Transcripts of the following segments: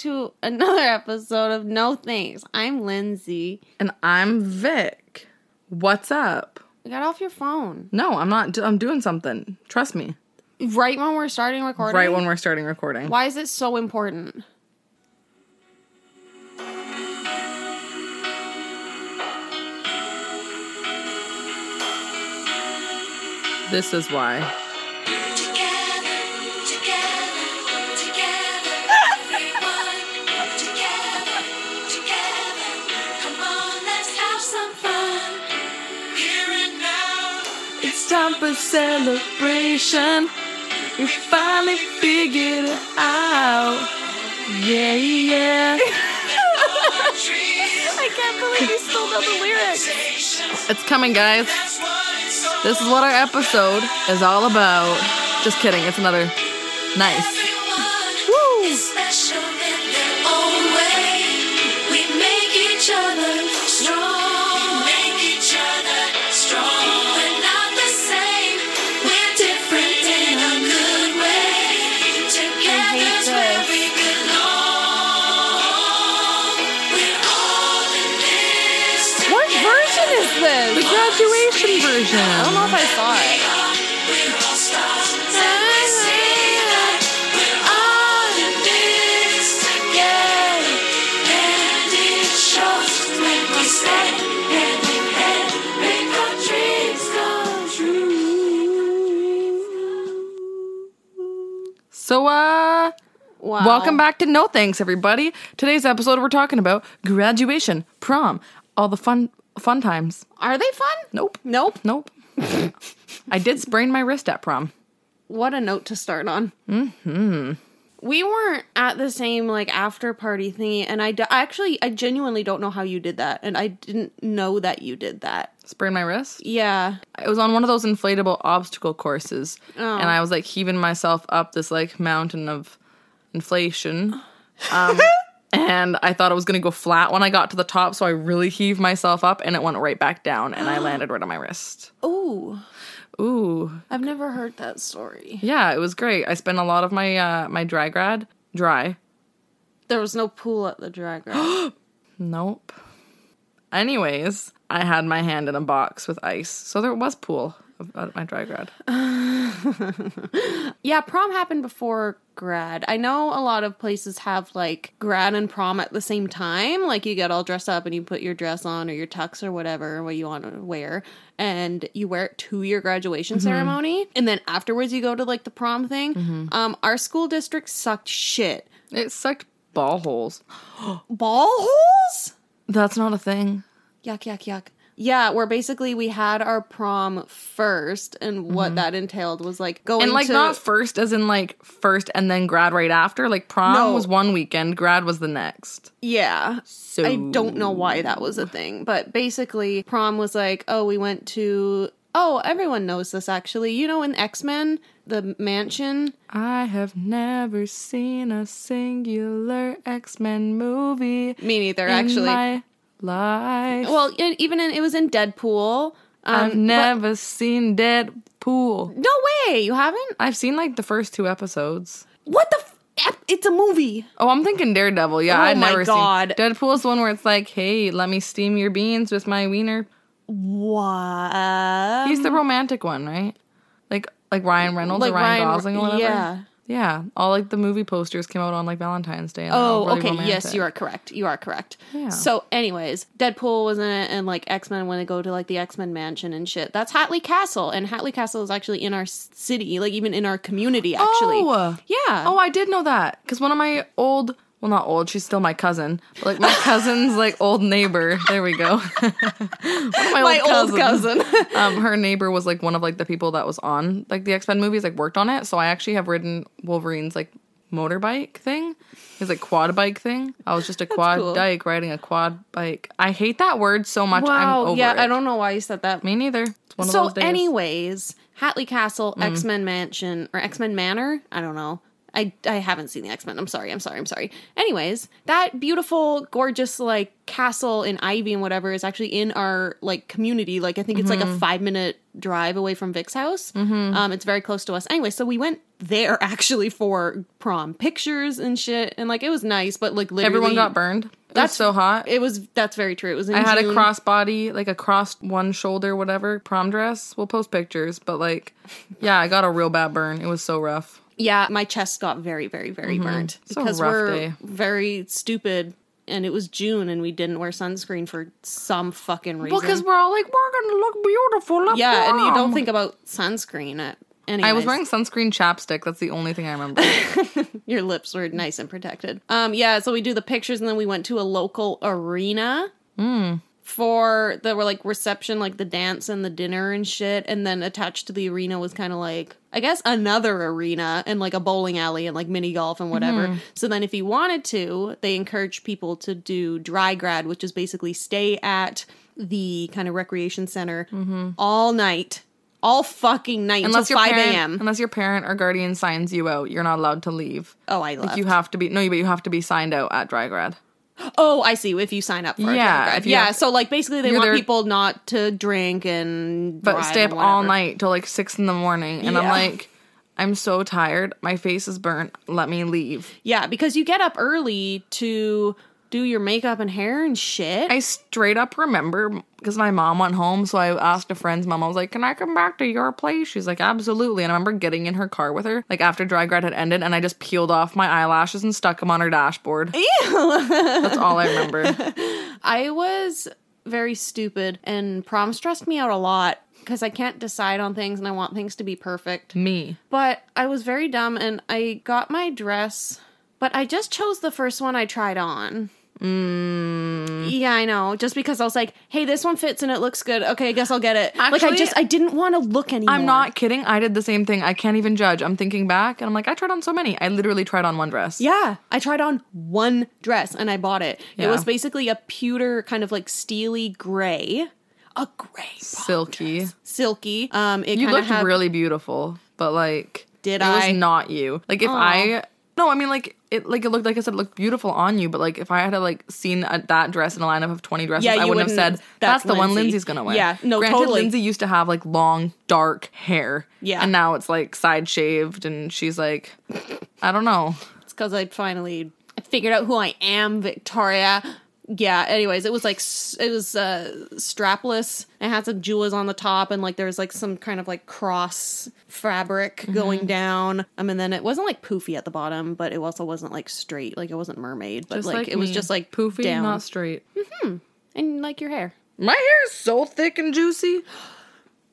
to another episode of No Thanks. I'm Lindsay. And I'm Vic. What's up? Get off your phone. No, I'm not. I'm doing something. Trust me. Right when we're starting recording? Right when we're starting recording. Why is it so important? This is why. Time for celebration. We finally figured it out. Yeah, yeah. I can't believe you still know the lyrics. It's coming, guys. This is what our episode is all about. Just kidding. It's another nice. Everyone welcome back to No Thanks, everybody. Today's episode, we're talking about graduation, prom, all the fun, fun times. Are they fun? Nope. Nope. Nope. I did sprain my wrist at prom. What a note to start on. Mm-hmm. We weren't at the same like after party thingy, and I d- actually I genuinely don't know how you did that, and I didn't know that you did that. Sprain my wrist. Yeah, It was on one of those inflatable obstacle courses, Oh. and I was like heaving myself up this like mountain of inflation. Um, and I thought it was gonna go flat when I got to the top, so I really heaved myself up, and it went right back down, and I landed right on my wrist. Ooh, Ooh, I've never heard that story. yeah, it was great. I spent a lot of my uh, my dry grad dry. There was no pool at the dry grad. Nope. Anyways, I had my hand in a box with ice, so there was pool at my dry grad. yeah, prom happened before grad. I know a lot of places have like grad and prom at the same time. Like you get all dressed up and you put your dress on or your tux or whatever what you want to wear, and you wear it to your graduation ceremony, and then afterwards you go to like the prom thing. Um, our school district sucked shit. It sucked ball holes. Ball holes. That's not a thing. Yuck, yuck, yuck. Yeah, where basically we had our prom first, and what mm-hmm. that entailed was like going And like to not first as in like first and then grad right after. Like prom No. was one weekend, grad was the next. yeah. So I don't know why that was a thing, but basically, prom was like, oh, we went to. Oh, everyone knows this actually. You know, in X Men, the mansion. I have never seen a singular X-Men movie Me neither, actually. my life. well, even in it was in Deadpool. Um, I've but- never seen Deadpool. no way, you haven't. I've seen like the first two episodes. What the? F- it's a movie. Oh, I'm thinking Daredevil. Yeah, Oh my never God. seen Deadpool's the one where it's like, hey, let me steam your beans with my wiener. What? He's the romantic one, right? Like like Ryan Reynolds Like or Ryan, Ryan- Gosling or whatever. yeah. Yeah. All like the movie posters came out on like Valentine's Day. And Oh, really okay. Yes, you are correct. You are correct. Yeah. So, anyways, Deadpool was in it, and like X Men when they go to like the X Men mansion and shit. That's Hatley Castle, and Hatley Castle is actually in our city, like even in our community. Actually, Oh. yeah. Oh, I did know that because one of my old, well, not old, she's still my cousin, but like my cousin's like old neighbor. There we go. one of my, my old old cousin. um, her neighbor was like one of like the people that was on like the X Men movies, like worked on it. So I actually have ridden Wolverine's like motorbike thing, his like quad bike thing. I was just a quad cool. dyke riding a quad bike. I hate that word so much. I'm wow. over Yeah, it. I don't know why you said that. Me neither. It's one of so, those days. anyways, Hatley Castle, X Men Mansion, or X Men Manor. I don't know. I I haven't seen the X Men. I'm sorry. I'm sorry. I'm sorry. Anyways, that beautiful, gorgeous like castle in Ivy and whatever is actually in our like community. Like I think it's like a five minute drive away from Vic's house. Um, it's very close to us. Anyway, so we went there actually for prom pictures and shit, and like it was nice, but like literally Everyone got burned. That's so hot. It was that's very true. It was in I had a June. crossbody, like a cross one shoulder, whatever, prom dress. We'll post pictures, but like, yeah, I got a real bad burn. It was so rough. Yeah, my chest got very, very, very burnt It's a because rough we're day. very stupid. And it was June, and we didn't wear sunscreen for some fucking reason. Because we're all like, we're gonna look beautiful. yeah, and you don't think about sunscreen. At, anyways, I was wearing sunscreen chapstick. That's the only thing I remember. your lips were nice and protected. Um, yeah, so we do the pictures, and then we went to a local arena for the like reception, like the dance and the dinner and shit. And then attached to the arena was kind of like I guess another arena and like a bowling alley and like mini golf and whatever. Mm-hmm. So then, if you wanted to, they encourage people to do dry grad, which is basically stay at the kind of recreation center mm-hmm. all night. All fucking night unless until your 5 parent, a.m. unless your parent or guardian signs you out, you're not allowed to leave. Oh, I left. Like you have to be no, but you have to be signed out at dry grad. Oh, I see. If you sign up for a Yeah, grad. yeah. have- so like basically they want there- people not to drink and but stay up all night till like six in the morning. And I'm like, I'm so tired. My face is burnt. Let me leave. Yeah, because you get up early to do your makeup and hair and shit. I straight up remember because my mom went home, so I asked a friend's mom. I was like, "Can I come back to your place?" She's like, "Absolutely." And I remember getting in her car with her, like after dry grad had ended, and I just peeled off my eyelashes and stuck them on her dashboard. Ew. That's all I remember. I was very stupid and prom stressed me out a lot because I can't decide on things and I want things to be perfect. Me. But I was very dumb and I got my dress, but I just chose the first one I tried on. Mm. Yeah, I know. Just because I was like, "Hey, this one fits and it looks good. Okay, I guess I'll get it." like I just I didn't want to look anymore. I'm not kidding. I did the same thing. I can't even judge. I'm thinking back, and I'm like, I tried on so many. I literally tried on one dress. Yeah, I tried on one dress and I bought it. It was basically a pewter kind of like steely gray, a gray silky. dress. silky. Um, it You looked had really beautiful, but like, Did it I? was not you. Like if I. No, I mean like it. Like it looked like I said, it looked beautiful on you. But like if I had to like seen a, that dress in a lineup of twenty dresses, Yeah, I wouldn't have said that's that's, the one Lindsay's gonna wear. Yeah, no, Granted, totally. Lindsay used to have like long dark hair. Yeah. and now it's like side shaved, and she's like, I don't know. It's because I finally figured out who I am, Victoria. Yeah. Anyways, it was like it was uh, strapless. It had some jewels on the top, and like there was like some kind of like cross fabric Mm-hmm. going down. Um, and then it wasn't like poofy at the bottom, but it also wasn't like straight. Like it wasn't mermaid, but Just like, like it was just like poofy, down. not straight. and like your hair. My hair is so thick and juicy.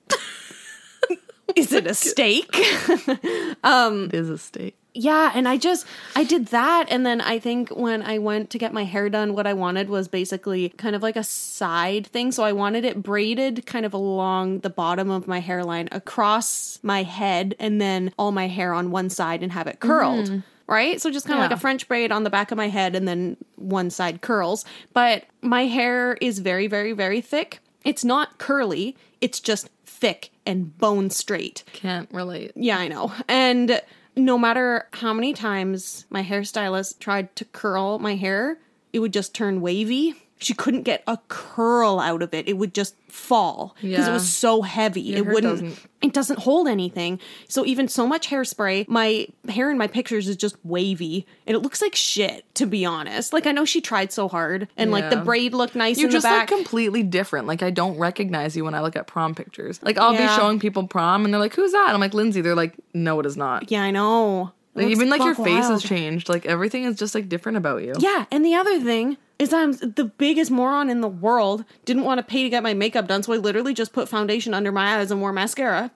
Is it a steak? um It is a steak. Yeah, and I just I did that and then I think when I went to get my hair done what I wanted was basically kind of like a side thing. So I wanted it braided kind of along the bottom of my hairline across my head and then all my hair on one side and have it curled. Mm. Right? So just kind of like a French braid on the back of my head and then one side curls. But my hair is very very very thick. It's not curly, it's just thick and bone straight. Can't relate. Yeah, I know. And no matter how many times my hairstylist tried to curl my hair, it would just turn wavy. She couldn't get a curl out of it. It would just fall because it was so heavy. Your it wouldn't doesn't- it doesn't hold anything. So even so much hairspray, my hair in my pictures is just wavy and it looks like shit to be honest. Like I know she tried so hard and like the braid looked nice You in just the back. look completely different. Like I don't recognize you when I look at prom pictures. Like I'll Yeah. be showing people prom and they're like, "Who's that?" I'm like, "Lindsay." They're like, "No, it is not." yeah, I know. Like, even like your face has changed. Like everything is just like different about you. Yeah, and the other thing is I'm the biggest moron in the world. Didn't want to pay to get my makeup done, so I literally just put foundation under my eyes and wore mascara.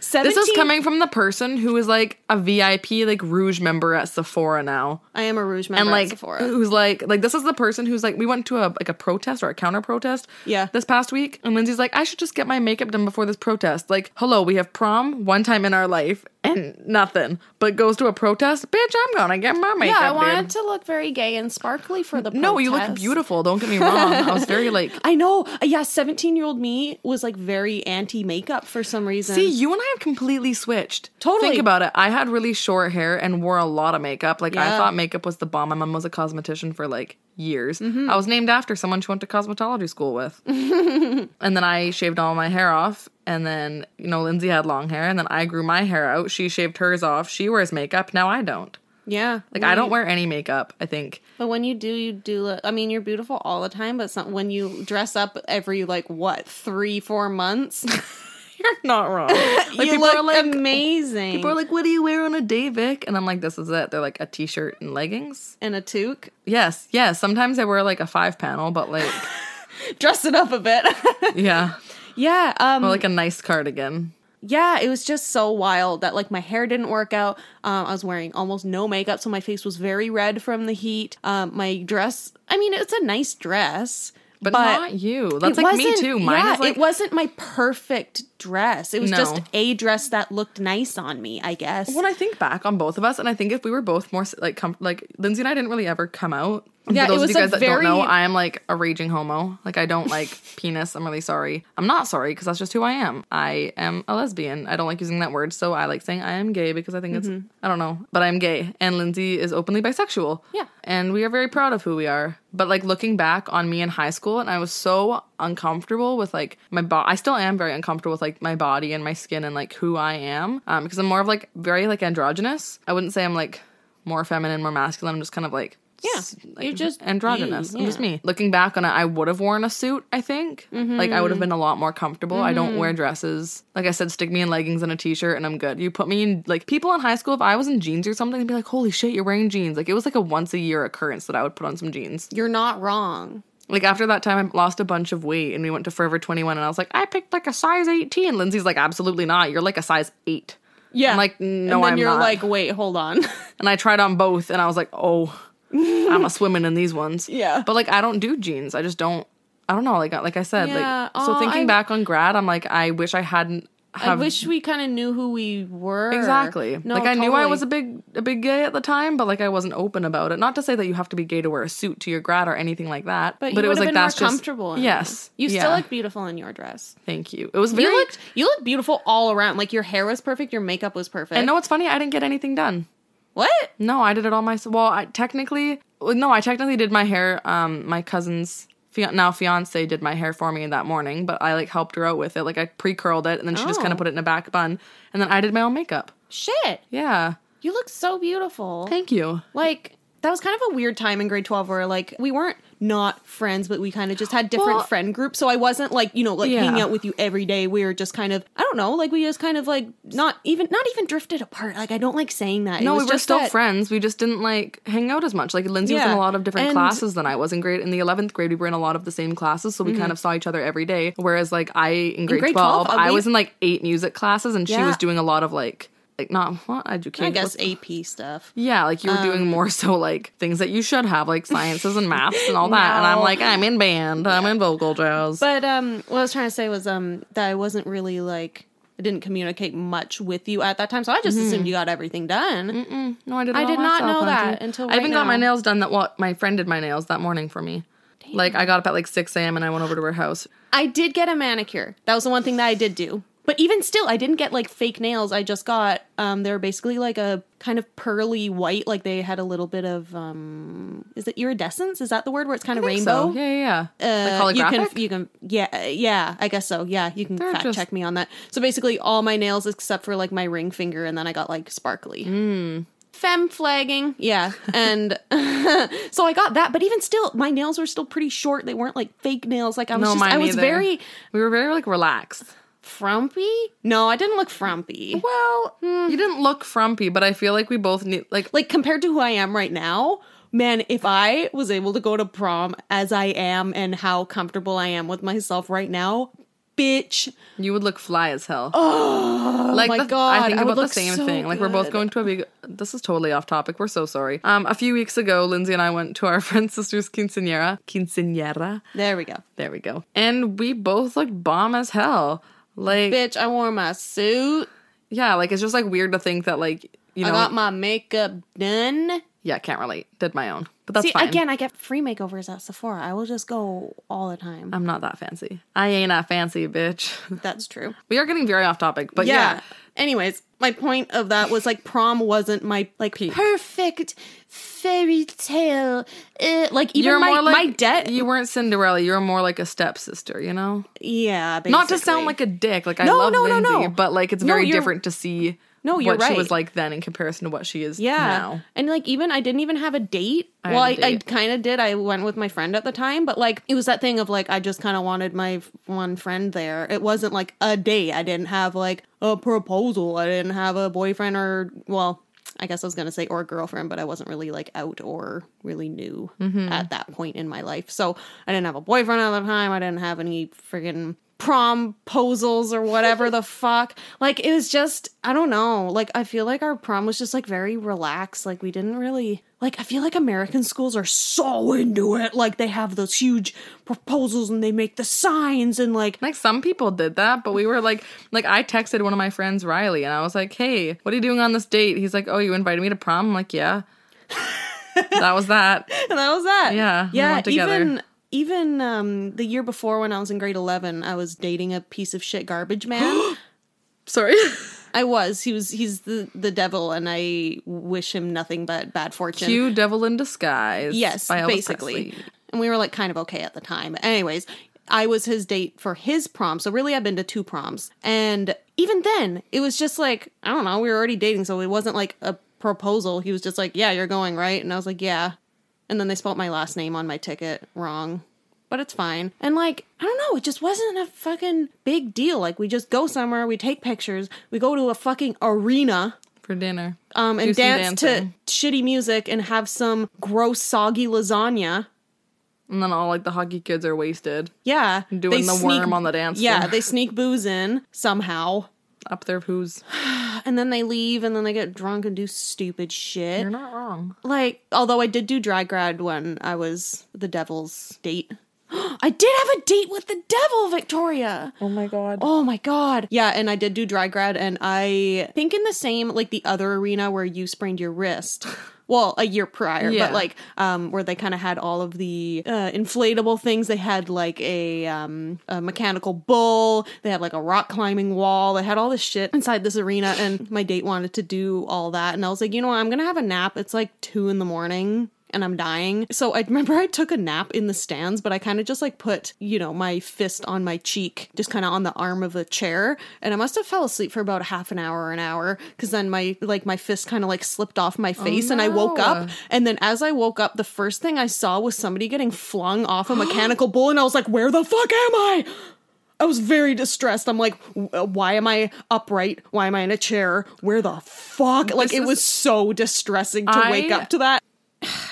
17, This is coming from the person who is like a VIP like Rouge member at Sephora now. I am a rouge member and at like Sephora. who's like like this is the person who's like we went to a like a protest or a counter protest Yeah. this past week and lindsay's like i should just get my makeup done before this protest like hello we have prom one time in our life and nothing, but goes to a protest. Bitch, I'm gonna get my makeup. yeah, I wanted dude. to look very gay and sparkly for the No, you look beautiful. Don't get me wrong. I was very like. I know. Yeah, 17 year old me was like very anti makeup for some reason. See, you and I have completely switched. Totally. Think about it. I had really short hair and wore a lot of makeup. Like I thought makeup was the bomb. My mom was a cosmetician for like years. Mm-hmm. I was named after someone she went to cosmetology school with. and then I shaved all my hair off. And then, you know, Lindsay had long hair. And then I grew my hair out. She shaved hers off. She wears makeup. Now I don't. yeah. Like, I don't wear any makeup, I think. But when you do, you do look. I mean, you're beautiful all the time, but some, when you dress up every like what three, four months, You're not wrong. Like, you people look are like, amazing. people are like, what do you wear on a day, Vic? And I'm like, this is it. They're like a t shirt and leggings. And a toque, Yes, yes. Sometimes I wear like a five panel, but like, dress it up a bit. yeah, yeah. Um. or like a nice cardigan. yeah. It was just so wild that like my hair didn't work out. Um. I was wearing almost no makeup, so my face was very red from the heat. Um. My dress. I mean, it's a nice dress. But, not you. That's like me too. Mine yeah, like it wasn't my perfect dress. It was No. just a dress that looked nice on me, I guess. when I think back on both of us, and I think if we were both more like com- like Lindsay and I didn't really ever come out. Yeah, For those it of was you guys that don't know, very- I am like a raging homo. Like I don't like penis. I'm really sorry. I'm not sorry because that's just who I am. I am a lesbian. I don't like using that word, so I like saying I am gay because I think it's I don't know, but I'm gay. And Lindsay is openly bisexual. Mm-hmm. Yeah. and we are very proud of who we are. But like looking back on me in high school, and I was so uncomfortable with like my body. I still am very uncomfortable with like my body and my skin and like who I am. Um, because I'm more of like very like androgynous. I wouldn't say I'm like more feminine, more masculine. I'm just kind of like Yeah, s- you're just androgynous. you, I'm just me. Looking back on it, I would have worn a suit. I think like I would have been a lot more comfortable. I don't Mm-hmm. wear dresses. Like I said, stick me in leggings and a t-shirt, and I'm good. You put me in like people in high school. If I was in jeans or something, they'd be like, "Holy shit, you're wearing jeans!" Like it was like a once a year occurrence that I would put on some jeans. You're not wrong. Like after that time, I lost a bunch of weight, and we went to Forever 21, and I was like, I picked like a size 18. Lindsay's like, absolutely not. You're like a size eight. Yeah. I'm like, no, and then I'm you're not. like, wait, hold on. And I tried on both, and I was like, oh, I'm a swimming in these ones. Yeah. But like, I don't do jeans. I just don't. I don't know. Like, like I said, Yeah. like, so Oh, thinking I- back on grad, I'm like, I wish I hadn't. I Have, wish we kind of knew who we were. Exactly. No, like I knew I totally. was a big a big gay at the time, but like I wasn't open about it. Not to say that you have to be gay to wear a suit to your grad or anything like that. But, but you it was like been that's more just comfortable. in it. yes. you yeah. still look beautiful in your dress. Thank you. It was very. You looked, you looked beautiful all around. Like your hair was perfect, your makeup was perfect. and no, what's funny? I didn't get anything done. What? No, I did it all myself. Well, I technically, no, I technically did my hair. Um, my cousin's fia- now fiance did my hair for me that morning, but I like helped her out with it. Like I pre curled it, and then she just kind Oh. of put it in a back bun, and then I did my own makeup. Shit, Yeah, you look so beautiful. thank you. like that was kind of a weird time in grade 12 where like we weren't not friends but we kind of just had different Well- friend groups so i wasn't like you know like Yeah. hanging out with you every day we were just kind of i don't know like we just kind of like not even not even drifted apart like i don't like saying that It No, we were still that- friends. We just didn't like hang out as much. Like Lindsay was in a lot of different And- classes than I was in grade. In the eleventh grade, we were in a lot of the same classes, so we Mm-hmm. kind of saw each other every day. Whereas like I in grade, grade twelve, 12, uh, I was in like eight music classes, and she was doing a lot of like like not what education. i guess ap stuff Yeah, like you were Um, doing more so like things that you should have, like sciences and maths and all that. And I'm like, I'm in band, I'm in vocal jazz. but um what i was trying to say was um that i wasn't really like i didn't communicate much with you at that time so i just assumed you got everything done no, I did. I did not know that until I even right got my nails done. That what my friend did my nails that morning for me. Like I got up at like six a.m. and I went over to her house. I did get a manicure. That was the one thing that I did do. But even still, I didn't get like fake nails. I just got um they're basically like a kind of pearly white, like they had a little bit of um is it iridescence? Is that the word where it's kind of I think rainbow? So. Yeah, yeah, yeah. Uh, like you holographic. can you can yeah yeah I guess so yeah you can They're fact just- check me on that. So basically, all my nails except for like my ring finger, and then I got like sparkly. Hmm. Femme flagging, yeah, and so I got that. But even still, my nails were still pretty short. They weren't like fake nails. Like I was no, just, I was neither. very We were very like relaxed. Frumpy. No, I didn't look frumpy. Well, you didn't look frumpy, but I feel like we both need like Like compared to who I am right now, man, if I was able to go to prom as I am and how comfortable I am with myself right now, bitch, you would look fly as hell. Oh like my the- God, I think I about the same so thing. Like we're both going to a big. This is totally off topic. We're so sorry. Um, a few weeks ago, Lindsay and I went to our friend's sister's quinceanera. Quinceanera. there we go. There we go. And we both looked bomb as hell. Like Bitch, I wore my suit. yeah, like it's just like weird to think that like you know I got my makeup done. yeah can't relate. Did my own, but that's See, fine. again, I get free makeovers at Sephora. I will just go all the time. I'm not that fancy. I ain't that fancy, bitch. That's true. we are getting very off topic, but yeah. yeah. Anyways, my point of that was like prom wasn't my like Peak. perfect fairy tale. Uh, like even You're my like my debt. You weren't Cinderella. You're more like a stepsister. You know. yeah, basically. Not to sound like a dick. Like I No, love no, no, Lindsay, no. but like it's No, very different to see. No, you're what she right. was like then in comparison to what she is Yeah. now. And like even I didn't even have a date. I well, I, a I date. kind of did. I went with my friend at the time, but like it was that thing of like I just kind of wanted my one friend there. It wasn't like a date. I didn't have like a proposal. I didn't have a boyfriend or well, I guess I was gonna say or girlfriend, but I wasn't really like out or really new Mm-hmm. at that point in my life. So I didn't have a boyfriend at the time. I didn't have any friggin' prom posals or whatever the fuck. Like it was just I don't know. Like I feel like our prom was just like very relaxed. Like we didn't really like I feel like American schools are so into it. Like they have those huge proposals and they make the signs and like Like some people did that, but we were like, like I texted one of my friends Riley, and I was like, "Hey, what are you doing on this date?" He's like, "Oh, you invited me to prom." I'm like, "Yeah." that was that. and that was that. Yeah, Yeah. Even even um the year before when I was in grade eleven, I was dating a piece of shit garbage man. Sorry. I was. He was he's the the devil and I wish him nothing but bad fortune. Cue "Devil in Disguise." Yes, basically. Presley. And we were like kind of okay at the time. Anyways, I was his date for his prom. So really I've been to two proms. And even then, it was just like, I don't know, we were already dating, so it wasn't like a proposal. He was just like, "Yeah, you're going, right?" And I was like, "Yeah." And then they spelled my last name on my ticket wrong. But it's fine. And like, I don't know, it just wasn't a fucking big deal. Like we just go somewhere, we take pictures, we go to a fucking arena for dinner. um, and dance to shitty music and have some gross soggy lasagna. And then all like the hockey kids are wasted Yeah, Doing the worm on the dance floor. Yeah, they sneak booze in somehow, up there. Who's and then they leave, and then they get drunk and do stupid shit. you're not wrong. Like, although I did do drag grad when I was the devil's date. I did have a date with the devil, Victoria. Oh my god. Oh my god. Yeah, and I did do dry grad and I think in the same like the other arena where you sprained your wrist. Well, a year prior, Yeah. but like um where they kind of had all of the uh, inflatable things. They had like a um a mechanical bull, they had like a rock climbing wall. They had all this shit inside this arena and my date wanted to do all that and I was like, "You know what? I'm going to have a nap. It's like 2 in the morning." And I'm dying. So I remember I took a nap in the stands, but I kind of just like put, you know, my fist on my cheek, just kind of on the arm of a chair. And I must have fell asleep for about a half an hour or an hour because then my, like, my fist kind of like slipped off my oh, face and I woke up. And then as I woke up, the first thing I saw was somebody getting flung off a mechanical bull. And I was like, where the fuck am I? I was very distressed. I'm like, uh, why am I upright? Why am I in a chair? Where the fuck? Like, This it was so distressing to wake up to that.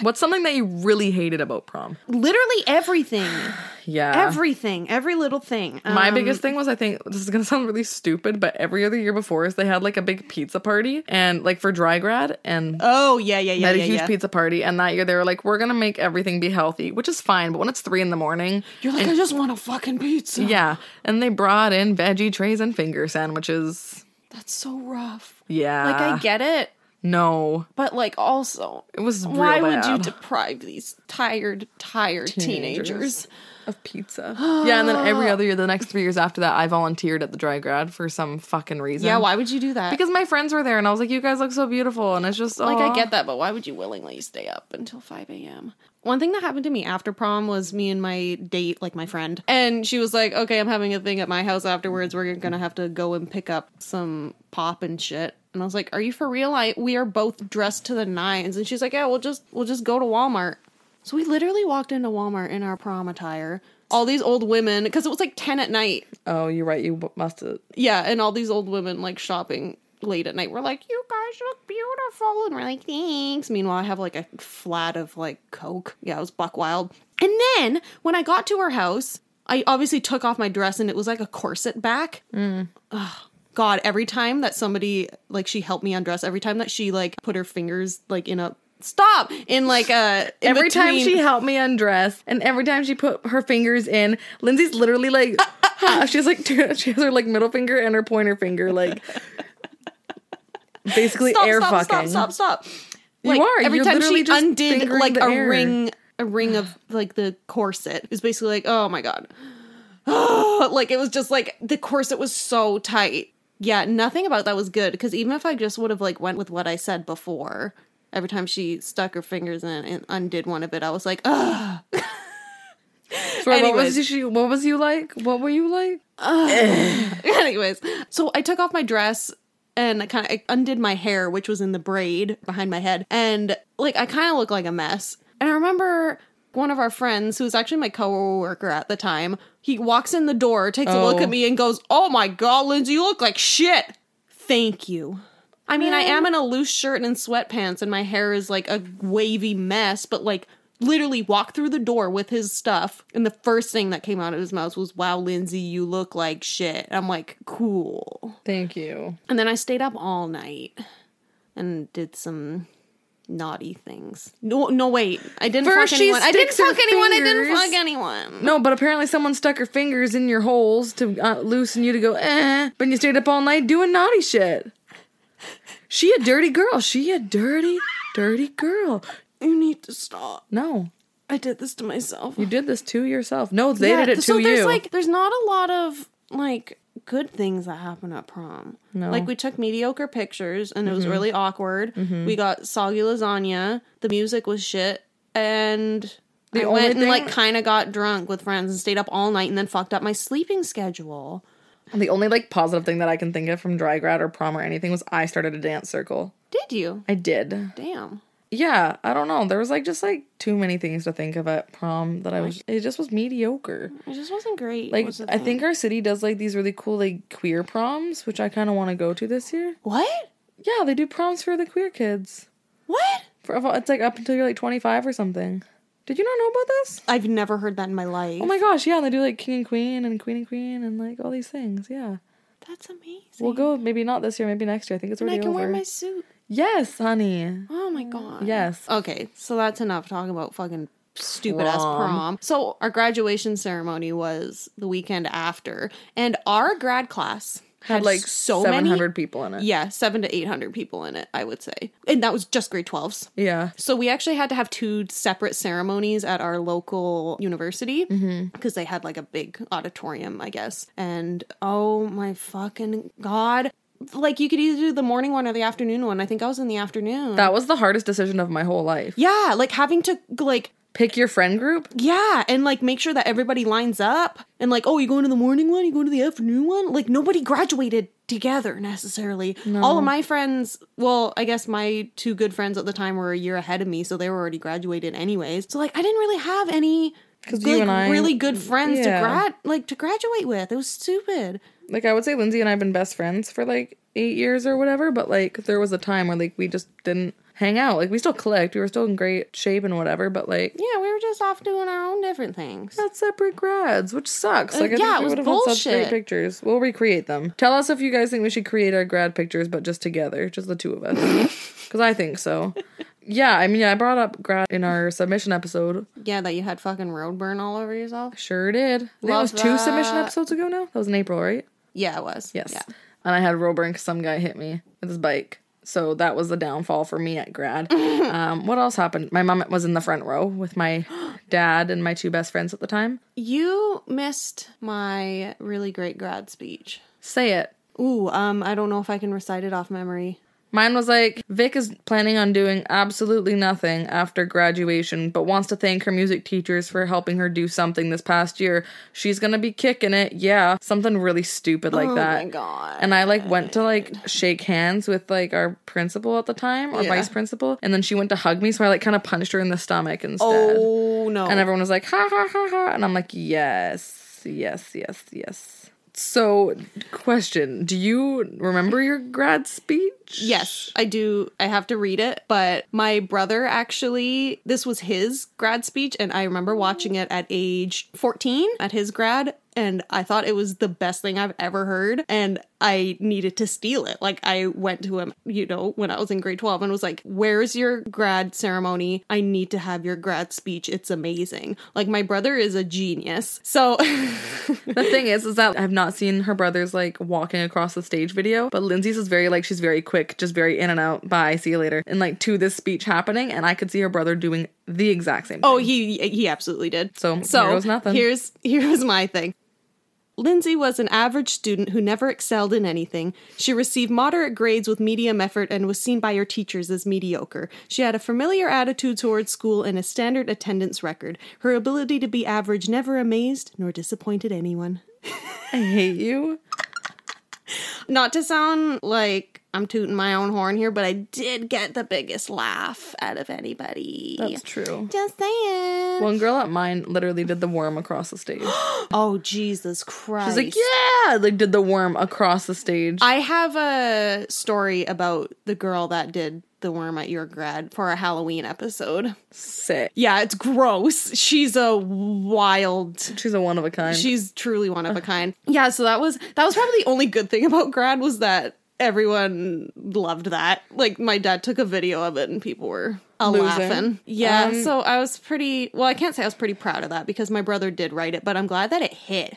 What's something that you really hated about prom? literally everything Yeah. everything every little thing my Um, biggest thing was I think this is gonna sound really stupid, but every other year before us they had like a big pizza party and like for dry grad and oh yeah yeah they yeah had yeah, a huge yeah. pizza party and that year they were like, We're gonna make everything be healthy, which is fine, but when it's three in the morning you're like i just want a fucking pizza Yeah. And they brought in veggie trays and finger sandwiches. that's so rough Yeah. like i get it No. but like also It was real why would you deprive these tired tired teenagers, Teenagers. of pizza. yeah, and then every other year, the next three years after that, I volunteered at the dry grad for some fucking reason. yeah why would you do that Because my friends were there and I was like, you guys look so beautiful. And it's just like aw. i get that but why would you willingly stay up until 5 a.m one thing that happened to me after prom was me and my date, like my friend, and she was like, "Okay, I'm having a thing at my house afterwards. We're gonna have to go and pick up some pop and shit." And I was like, "Are you for real? I we are both dressed to the nines. And she's like, "Yeah, we'll just we'll just go to Walmart." So we literally walked into Walmart in our prom attire. All these old women, because it was like ten at night. Oh, you're right. You must have. Yeah, and all these old women like shopping late at night. We're like, "You guys look beautiful," and we're like, "Thanks." Meanwhile, I have like a flat of like Coke. Yeah, it was buck wild. And then when I got to her house, I obviously took off my dress, and it was like a corset back. Mm. Ugh. God, every time that somebody like she helped me undress, every time that she like put her fingers like in a stop in like a in Every time she helped me undress, and every time she put her fingers in, Lindsay's literally like, she's like, she has her like middle finger and her pointer finger like basically stop, air stop, fucking. stop, stop, stop. You are. every You're time literally she just undid like a air. ring, a ring of like the corset. It was basically like, oh my god, like it was just like the corset was so tight. Yeah, nothing about that was good because even if I just would have like went with what I said before, every time she stuck her fingers in and undid one of it, I was like, ugh. Sorry, what Anyways. was you? What was you like? What were you like? Anyways, so I took off my dress and I kind of undid my hair, which was in the braid behind my head, and like I kind of looked like a mess. And I remember one of our friends, who was actually my coworker at the time, he walks in the door, takes a look Oh. at me, and goes, "Oh my god, Lindsay, you look like shit." Thank you. I mean, I am in a loose shirt and sweatpants, and my hair is like a wavy mess, but like literally walked through the door with his stuff, and the first thing that came out of his mouth was, Wow, Lindsay, you look like shit. I'm like, Cool. Thank you. And then I stayed up all night and did some naughty things. No, no, wait. I didn't First fuck she anyone. I didn't fuck anyone. I didn't fuck anyone. No, but apparently someone stuck her fingers in your holes to uh, loosen you to go, eh. But you stayed up all night doing naughty shit. She a dirty girl. She a dirty, dirty girl. You need to stop. No, I did this to myself. you did this to yourself. No, they Yeah, did it to you. so there's like there's not a lot of like good things that happen at prom. No. Like we took mediocre pictures and it was mm-hmm. really awkward. Mm-hmm. We got soggy lasagna. The music was shit, and The I only went and thing- like kind of got drunk with friends and stayed up all night and then fucked up my sleeping schedule. the only like positive thing that I can think of from dry grad or prom or anything was I started a dance circle. Did you? I did. Damn. Yeah, I don't know. There was like just like too many things to think of at prom that I was. It just was mediocre. It just wasn't great. Like was I think our city does like these really cool like queer proms, which I kind of want to go to this year. What? Yeah, they do proms for the queer kids. What? For it's like up until you're like 25 or something. Did you not know about this? I've never heard that in my life. Oh my gosh, yeah, and they do like king and queen and queen and queen and like all these things. Yeah, That's amazing. we'll go. Maybe not this year. Maybe next year. I think it's already I can over. wear my suit. Yes, honey. Oh my god. Yes. Okay, so that's enough talking about fucking stupid ass Prom. So our graduation ceremony was the weekend after, and our grad class Had like so 700 many. people in it. Yeah, seven to eight hundred people in it. I would say, and that was just grade twelves. Yeah. So we actually had to have two separate ceremonies at our local university mm-hmm. because they had like a big auditorium, I guess. And oh my fucking god. Like you could either do the morning one or the afternoon one. I think I was in the afternoon. That was the hardest decision of my whole life. yeah, like having to like Pick your friend group. yeah, and like make sure that everybody lines up and like, oh, you going to the morning one, you going to the afternoon one? Like nobody graduated together necessarily. All of my friends, well, I guess my two good friends at the time were a year ahead of me, so they were already graduated anyways. So like I didn't really have any 'Cause like, you and I- really good friends yeah. to grad like to graduate with. It was stupid. Like I would say Lindsay and I have been best friends for like eight years or whatever, but like there was a time where like we just didn't hang out. Like we still clicked. We were still in great shape and whatever, but like Yeah, we were just off doing our own different things. not separate grads, which sucks. Like I Uh, yeah, think it we was would have had such great bullshit. pictures. We'll recreate them. Tell us if you guys think we should create our grad pictures, but just together, just the two of us. Because I think so. Yeah, I mean, I brought up grad in our submission episode. Yeah, that you had fucking road burn all over yourself. Sure did. That was two submission episodes ago now. That was in April, right? Yeah, it was. Yes. Yeah. And I had road burn because some guy hit me with his bike. So that was the downfall for me at grad. um, what else happened? My mom was in the front row with my dad and my two best friends at the time. You missed my really great grad speech. Say it. Ooh, um, I don't know if I can recite it off memory. Mine was like, Vic is planning on doing absolutely nothing after graduation, but wants to thank her music teachers for helping her do something this past year. She's gonna be kicking it, yeah. Something really stupid like oh that. oh that. my god. And I like went to like shake hands with like our principal at the time or Yeah. vice principal, and then she went to hug me, so I like kind of punched her in the stomach instead. oh no. And everyone was like, ha ha ha ha. And I'm like, yes, yes, yes, yes. So, question Do you remember your grad speech? Yes, I do. I have to read it, but my brother actually, this was his grad speech, and I remember watching it at age 14 at his grad. And I thought it was the best thing I've ever heard. And I needed to steal it. Like, I went to him, you know, when I was in grade 12 and was like, Where's your grad ceremony? I need to have your grad speech. It's amazing. Like, my brother is a genius. So, The thing is, is that I've not seen her brother's like walking across the stage video, but Lindsay's is very like she's very quick, just very in and out. Bye, see you later. And like to this speech happening, and I could see her brother doing the exact same. oh, he he absolutely did. So, So here goes nothing. here's here's my thing. Lindsay was an average student who never excelled in anything. She received moderate grades with medium effort and was seen by her teachers as mediocre. She had a familiar attitude towards school and a standard attendance record. Her ability to be average never amazed nor disappointed anyone. I hate you. Not to sound like I'm tooting my own horn here, but I did get the biggest laugh out of anybody. That's true. Just saying. One girl at mine literally did the worm across the stage. oh Jesus Christ! She's like, yeah, like did the worm across the stage. I have a story about the girl that did the worm at your grad for a Halloween episode. Sick. Yeah, it's gross. She's a wild. She's a one of a kind. She's truly one of a kind. Yeah, so that was that was probably the only good thing about grad was that everyone loved that. Like my dad took a video of it and people were a Losing. laughing. Yeah, Um, so I was pretty well, I can't say I was pretty proud of that because my brother did write it, but I'm glad that it hit.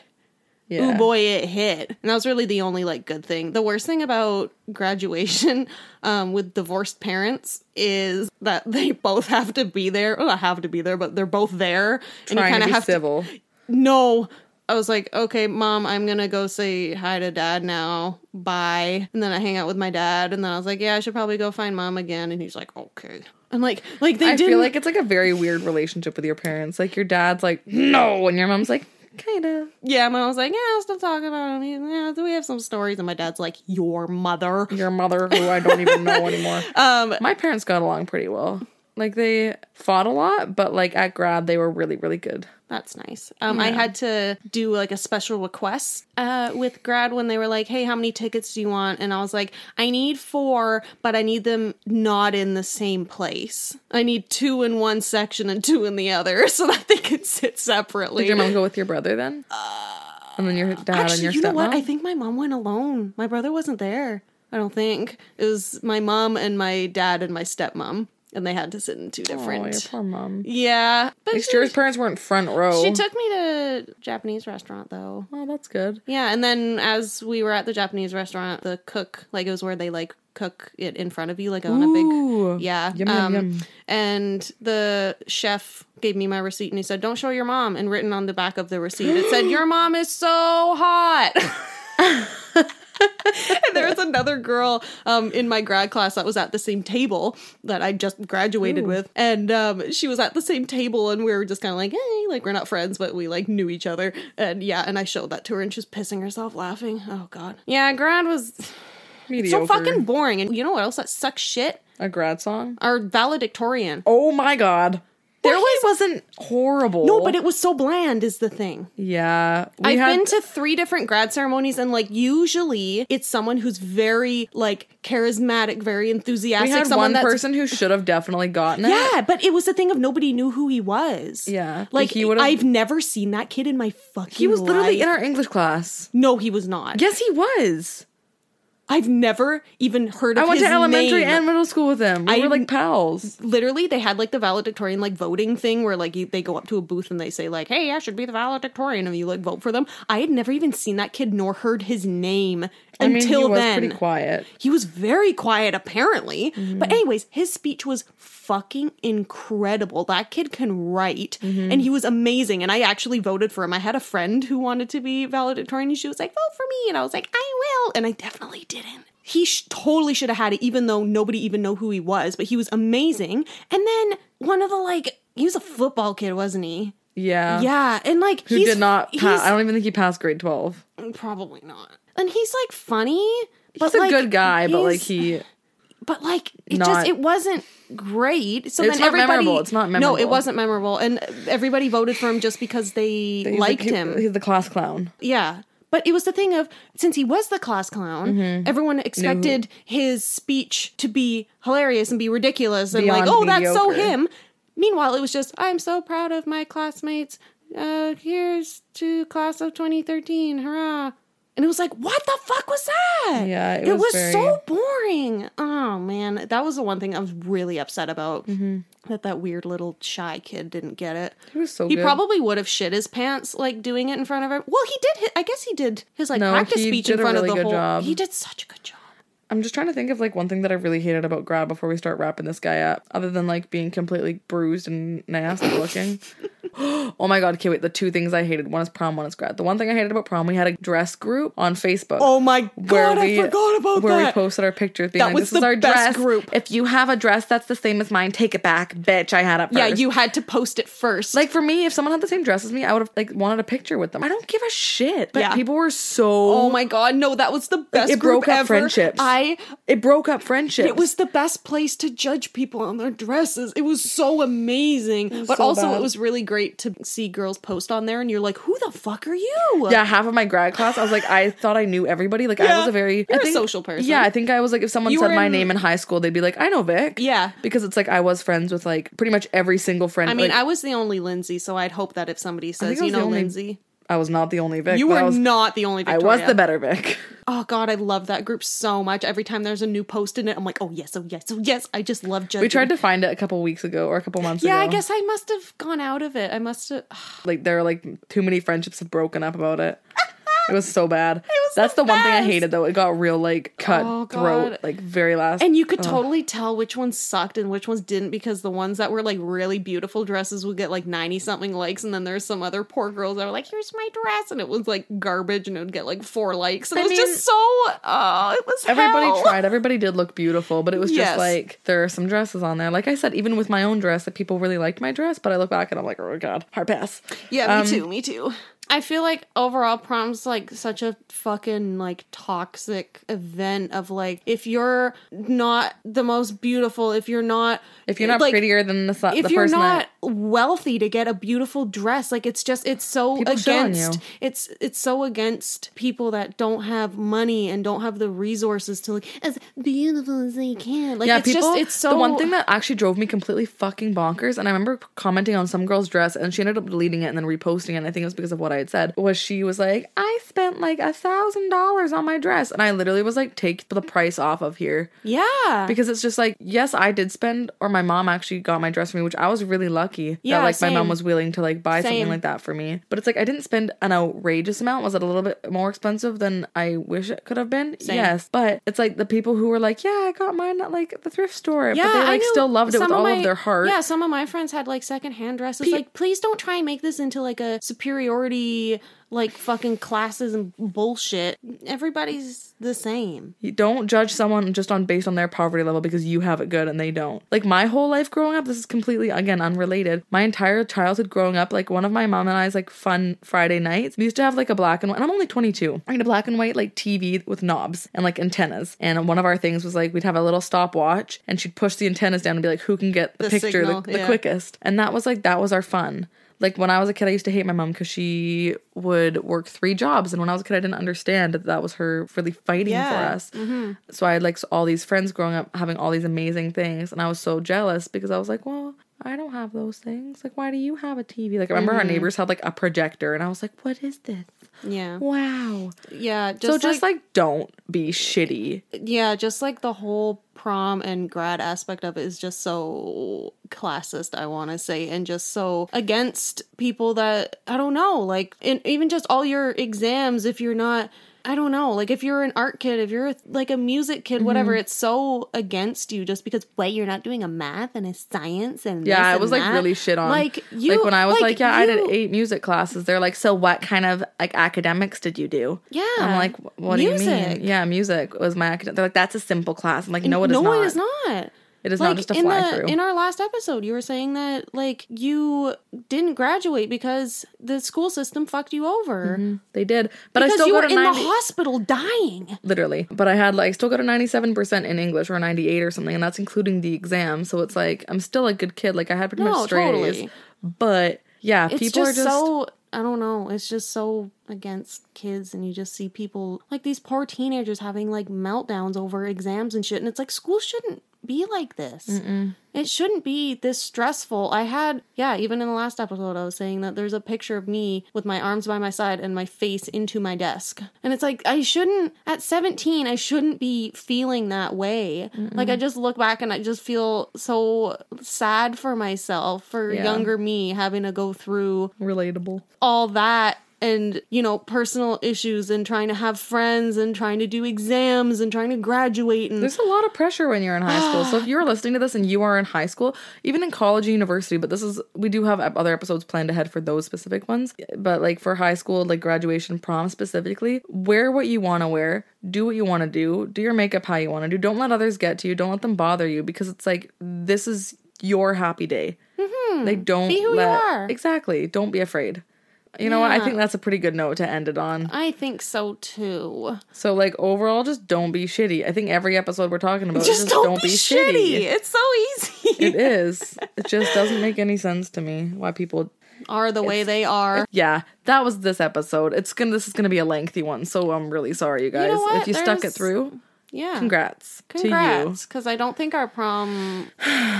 yeah. Oh boy, it hit. And that was really the only like good thing. The worst thing about graduation um, with divorced parents is that they both have to be there. Well, not have to be there, but they're both there. And Trying to kinda be have civil. no. I was like, okay, mom, I'm gonna go say hi to dad now. Bye. And then I hang out with my dad, and then I was like, yeah, I should probably go find mom again. And he's like, okay. And like, like they I didn't feel like it's like a very weird relationship with your parents. Like your dad's like, no, and your mom's like, kinda. yeah. My mom was like, yeah, I'll still talk about him. Yeah, we have some stories, and my dad's like, your mother. Your mother, who I don't even know anymore. Um, My parents got along pretty well. Like they fought a lot, but like at grad they were really, really good. That's nice. Um, I had to do like a special request uh, with grad when they were like, "Hey, how many tickets do you want?" And I was like, "I need four, but I need them not in the same place. I need two in one section and two in the other, so that they can sit separately." Did your mom go with your brother then? and then your dad and Actually, your you know stepmom? what? I think my mom went alone. My brother wasn't there. I don't think it was my mom and my dad and my stepmom, and they had to sit in two different. your poor mom. yeah, but At least your parents weren't front row. she took me to Japanese restaurant though. Oh, that's good. Yeah, and then as we were at the Japanese restaurant, the cook, like it was where they like cook it in front of you, like on a big, yeah. Yum, um, yum. And the chef gave me my receipt and he said, "Don't show your mom." And written on the back of the receipt, it said, "Your mom is so hot." and there was another girl um, in my grad class that was at the same table that I just graduated with, and um, she was at the same table, and we were just kind of like, hey, like we're not friends, but we like knew each other, and yeah, and I showed that to her, and she was pissing herself laughing. Oh god, yeah, grad was so fucking boring, and you know what else that sucks shit? a grad song. Our valedictorian. Oh my god. There There was- wasn't horrible. No, but it was so bland, is the thing. yeah. I've had, been to three different grad ceremonies, and like usually it's someone who's very like charismatic, very enthusiastic. we had someone one person who should have definitely gotten it. Yeah, but it was the thing of nobody knew who he was. Yeah, like he would've- I've never seen that kid in my fucking. He was literally life. in our English class. No, he was not. Yes, he was. I've never even heard of. I went to elementary name. and middle school with him. We I- were like pals. literally they had like the valedictorian like voting thing where like you, they go up to a booth and they say like hey i should be the valedictorian and you like vote for them i had never even seen that kid nor heard his name I mean, until he was then pretty quiet. he was very quiet apparently Mm-hmm. but anyways his speech was fucking incredible that kid can write Mm-hmm. and he was amazing and i actually voted for him i had a friend who wanted to be valedictorian and she was like vote for me and i was like i will and i definitely didn't he sh- totally should have had it even though nobody even know who he was but he was amazing and then one of the like he was a football kid wasn't he Yeah. yeah and like Who did not pass. I don't even think he passed grade 12. Mm, probably not and he's like funny but He's a good guy, but like he. but like it Not- just it wasn't great. So It's then not everybody memorable. It's not memorable. No, it wasn't memorable, and everybody voted for him just because they liked him. He's the class clown. yeah. But it was the thing of since he was the class clown, Mm-hmm. everyone expected his speech to be hilarious and be ridiculous and like, Beyond oh, that's so him. Meanwhile, it was just, I'm so proud of my classmates. Uh, here's to class of 2013. Hurrah. And it was like, what the fuck was that? Yeah, it it, was was, very- so boring. Oh man, that was the one thing I was really upset about. Mm-hmm. That that weird little shy kid didn't get it. He was so He good. probably would have shit his pants like doing it in front of her. Well, he did. His, I guess he did his like No, practice speech in front really of the good whole. job. He did such a good job. I'm just trying to think of like one thing that I really hated about grad before we start wrapping this guy up, other than like being completely bruised and nasty looking. oh my god, okay, wait, the two things I hated one is prom, one is grad. The one thing I hated about prom, we had a dress group on Facebook. Oh my where god, we- I forgot about that. where we posted our pictures being That like, was this is our best dress. group. If you have a dress that's the same as mine, take it back, bitch. I had it first. yeah, you had to post it first. Like for me, if someone had the same dress as me, I would have like wanted a picture with them. I don't give a shit. But Yeah. people were so oh my god, no, that was the best. it broke up ever. friendships. I it broke up friendships. It was the best place to judge people on their dresses. It was so amazing. but so also, bad. it was really great to see girls post on there, and you're like, who the fuck are you? Yeah, half of my grad class, I was like, I thought I knew everybody. Like, I was a very, You're I think, social person. Yeah, I think I was like, if someone You said my in- name in high school, they'd be like, I know Vic. Yeah. because it's like I was friends with like pretty much every single friend. I mean, like, I was the only Lindsay, so I'd hope that if somebody says, you know, only- Lindsay, I was not the only Vic. you were was, not the only Vic. I was the better Vic. Oh god, I love that group so much. Every time there's a new post in it, I'm like, oh yes, oh yes, oh yes. I just love judging. We tried to find it a couple weeks ago or a couple months Yeah, ago. Yeah, I guess I must have gone out of it. I must have. like there are like too many friendships have broken up about it. It was so bad. was That's the, the one thing I hated though. It got real like cut Oh, throat, like very last. And you could totally tell which ones sucked and which ones didn't because the ones that were like really beautiful dresses would get like 90 something likes. And then there's some other poor girls that were like, here's my dress. And it was like garbage and it would get like four likes. And I it was mean, just so, oh, it was Everybody hell. tried. Everybody did look beautiful, but it was just Yes. like there are some dresses on there. Like I said, even with my own dress, that people really liked my dress, but I look back and I'm like, oh god, hard pass. Yeah, me Um, too, me too. I feel like overall prom's like such a fucking like toxic event of like if you're not the most beautiful, if you're not If you're not like, prettier than the, su- if the you're not that wealthy to get a beautiful dress like it's just it's so against it's it's so against people that don't have money and don't have the resources to look as beautiful as they can like yeah, it's people. just it's so the one thing that actually drove me completely fucking bonkers, and I remember commenting on some girl's dress, and she ended up deleting it and then reposting it. And I think it was because of what I had said. Was she was like, I spent like a thousand dollars on my dress, and I literally was like, take the price off of here. yeah because it's just like yes i did spend or my mom actually got my dress for me which i was really lucky Yeah, that like my mom was willing to like buy something like that for me but it's like i didn't spend an outrageous amount was it a little bit more expensive than i wish it could have been Same. yes but it's like the people who were like yeah i got mine at like the thrift store yeah, but they like still loved it with all my, of their heart Yeah, some of my friends had like secondhand dresses. Pe- like, please don't try and make this into like a superiority, like fucking classes and bullshit. Everybody's the same. You don't judge someone just on based on their poverty level because you have it good and they don't. Like my whole life growing up, this is completely again unrelated. My entire childhood growing up, like one of my mom and I's like fun Friday nights, we used to have like a black and white. And I'm only 22. I had a black and white like TV with knobs and like antennas. And one of our things was like we'd have a little stopwatch and she'd push the antennas down and be like, who can get the, The picture signal, the, the yeah. quickest? And that was like that was our fun. Like when I was a kid, I used to hate my mom because she would work three jobs, and when I was a kid, I didn't understand that that was her really fighting Yeah. for us. Mm-hmm. So I had like all these friends growing up having all these amazing things, and I was so jealous because I was like, well, I don't have those things. Like, why do you have a TV? Like, I remember our mm-hmm. neighbors had like a projector, and I was like, what is this? Yeah, Wow. yeah. Just so just like, like, don't be shitty. yeah, just like the whole prom and grad aspect of it is just so classist. I want to say, and just so against people that I don't know. Like, and even just all your exams, if you're not. I don't know. Like if you're an art kid, if you're like a music kid, whatever, Mm-hmm. it's so against you just because wait, you're not doing a math and a science and Yeah, it was like that. really shit on. Like you, like when I was like, yeah, I did eight music classes. They're like, so what kind of like academics did you do? Yeah, I'm like, "Wh- what do you mean? Yeah, music was my academic. They're like, that's a simple class. I'm like, no, it is no, not. it is not. It is like not just a in fly the through. in our last episode, you were saying that like you didn't graduate because the school system fucked you over mm-hmm. they did, but because I still you got were a in 90, the hospital dying. literally. But I had like still got a 97 percent in English or a 98 or something, and that's including the exam. So it's like I'm still a good kid. Like I had pretty No, much straight totally. A's. But yeah, It's people just, are just so I don't know. It's just so against kids, and you just see people like these poor teenagers having like meltdowns over exams and shit. And it's like school shouldn't be like this. It shouldn't be this stressful. I had, yeah, even in the last episode, I was saying that there's a picture of me with my arms by my side and my face into my desk. And it's like, I shouldn't, at 17, I shouldn't be feeling that way. Like, I just look back and I just feel so sad for myself, for Yeah. younger me having to go through Relatable. all that and you know personal issues and trying to have friends and trying to do exams and trying to graduate and There's a lot of pressure when you're in high school. So if you're listening to this and you are in high school, even in college and university, but this is we do have other episodes planned ahead for those specific ones. But like for high school, like graduation prom specifically, wear what you want to wear, do what you want to do, do your makeup how you want to do. Don't let others get to you. Don't let them bother you because it's like this is your happy day. Mm-hmm. Like don't Be who you are. exactly. Don't be afraid. You know what? I Yeah. think that's a pretty good note to end it on. I think so too. So like overall, just don't be shitty. I think every episode we're talking about Just, is don't, be, shitty. It's so easy. It is. It just doesn't make any sense to me why people. Are the way they are. Yeah, that was this episode. It's gonna. This is gonna be a lengthy one, so I'm really sorry, you guys. what? If you stuck it There's- through, Yeah. congrats, to Congrats, because I don't think our prom,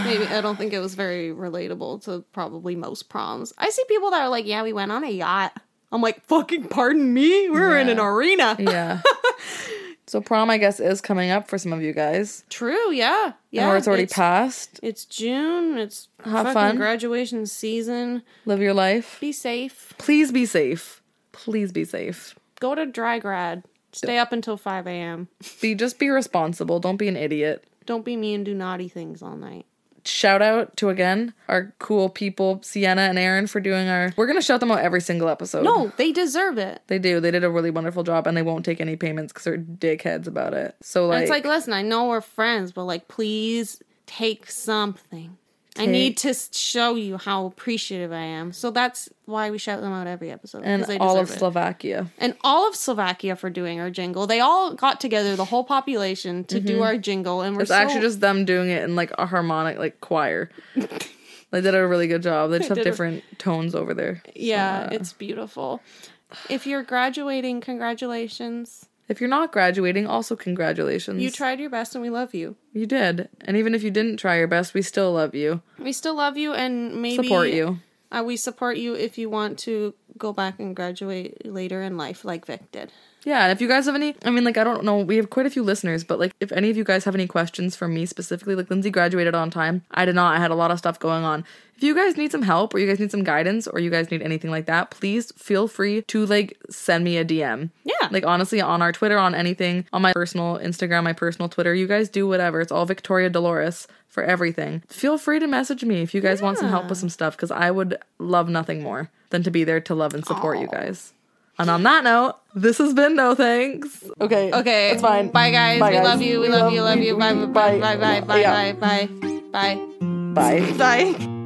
maybe I don't think it was very relatable to probably most proms. I see people that are like, "Yeah, we went on a yacht." I'm like, "Fucking pardon me, we're in an arena." Yeah. so prom, I guess, is coming up for some of you guys. True, yeah, yeah. Yeah, or it's already it's, passed. It's June. It's Have fucking fun. graduation season. Live your life. Be safe. Please be safe. Please be safe. Go to dry grad. Stay up until 5 a.m. Be just be responsible. Don't be an idiot. Don't be me and do naughty things all night. shout out to again our cool people, Sienna and Aaron, for doing our. We're gonna shout them out every single episode. No, they deserve it. they do. They did a really wonderful job, and they won't take any payments because they're dickheads about it. So like, And it's like, listen, I know we're friends, but like, please take something. I need to show you how appreciative I am. So that's why we shout them out every episode. and they all of it. Slovakia. and all of Slovakia for doing our jingle. They all got together, the whole population, to do mm-hmm. our jingle, and we're It's so, actually just them doing it in like a harmonic like choir. they did a really good job. They just have did a- different tones over there. yeah, uh, it's beautiful. If you're graduating, congratulations. If you're not graduating, also congratulations. You tried your best, and we love you. You did. And even if you didn't try your best, we still love you. We still love you, and maybe Support you. Uh, we support you if you want to go back and graduate later in life, like Vic did. Yeah, and if you guys have any, I mean, like, I don't know, we have quite a few listeners, but like, if any of you guys have any questions for me specifically, like, Lindsay graduated on time. I did not. I had a lot of stuff going on. If you guys need some help or you guys need some guidance or you guys need anything like that, please feel free to like send me a DM. Yeah. Like, honestly, on our Twitter, on anything, on my personal Instagram, my personal Twitter, you guys do whatever. It's all Victoria Dolores for everything. Feel free to message me if you guys want some help with some stuff because I would love nothing more than to be there to love and support you oh. guys. And on that note, this has been no thanks. Okay. Okay, It's fine. Bye, guys. Bye, we love you. We, We love love- you. Love we- you. we- Bye. Bye. bye. Bye. Bye. Bye. Yeah. Bye. Bye. Bye. Bye. Bye.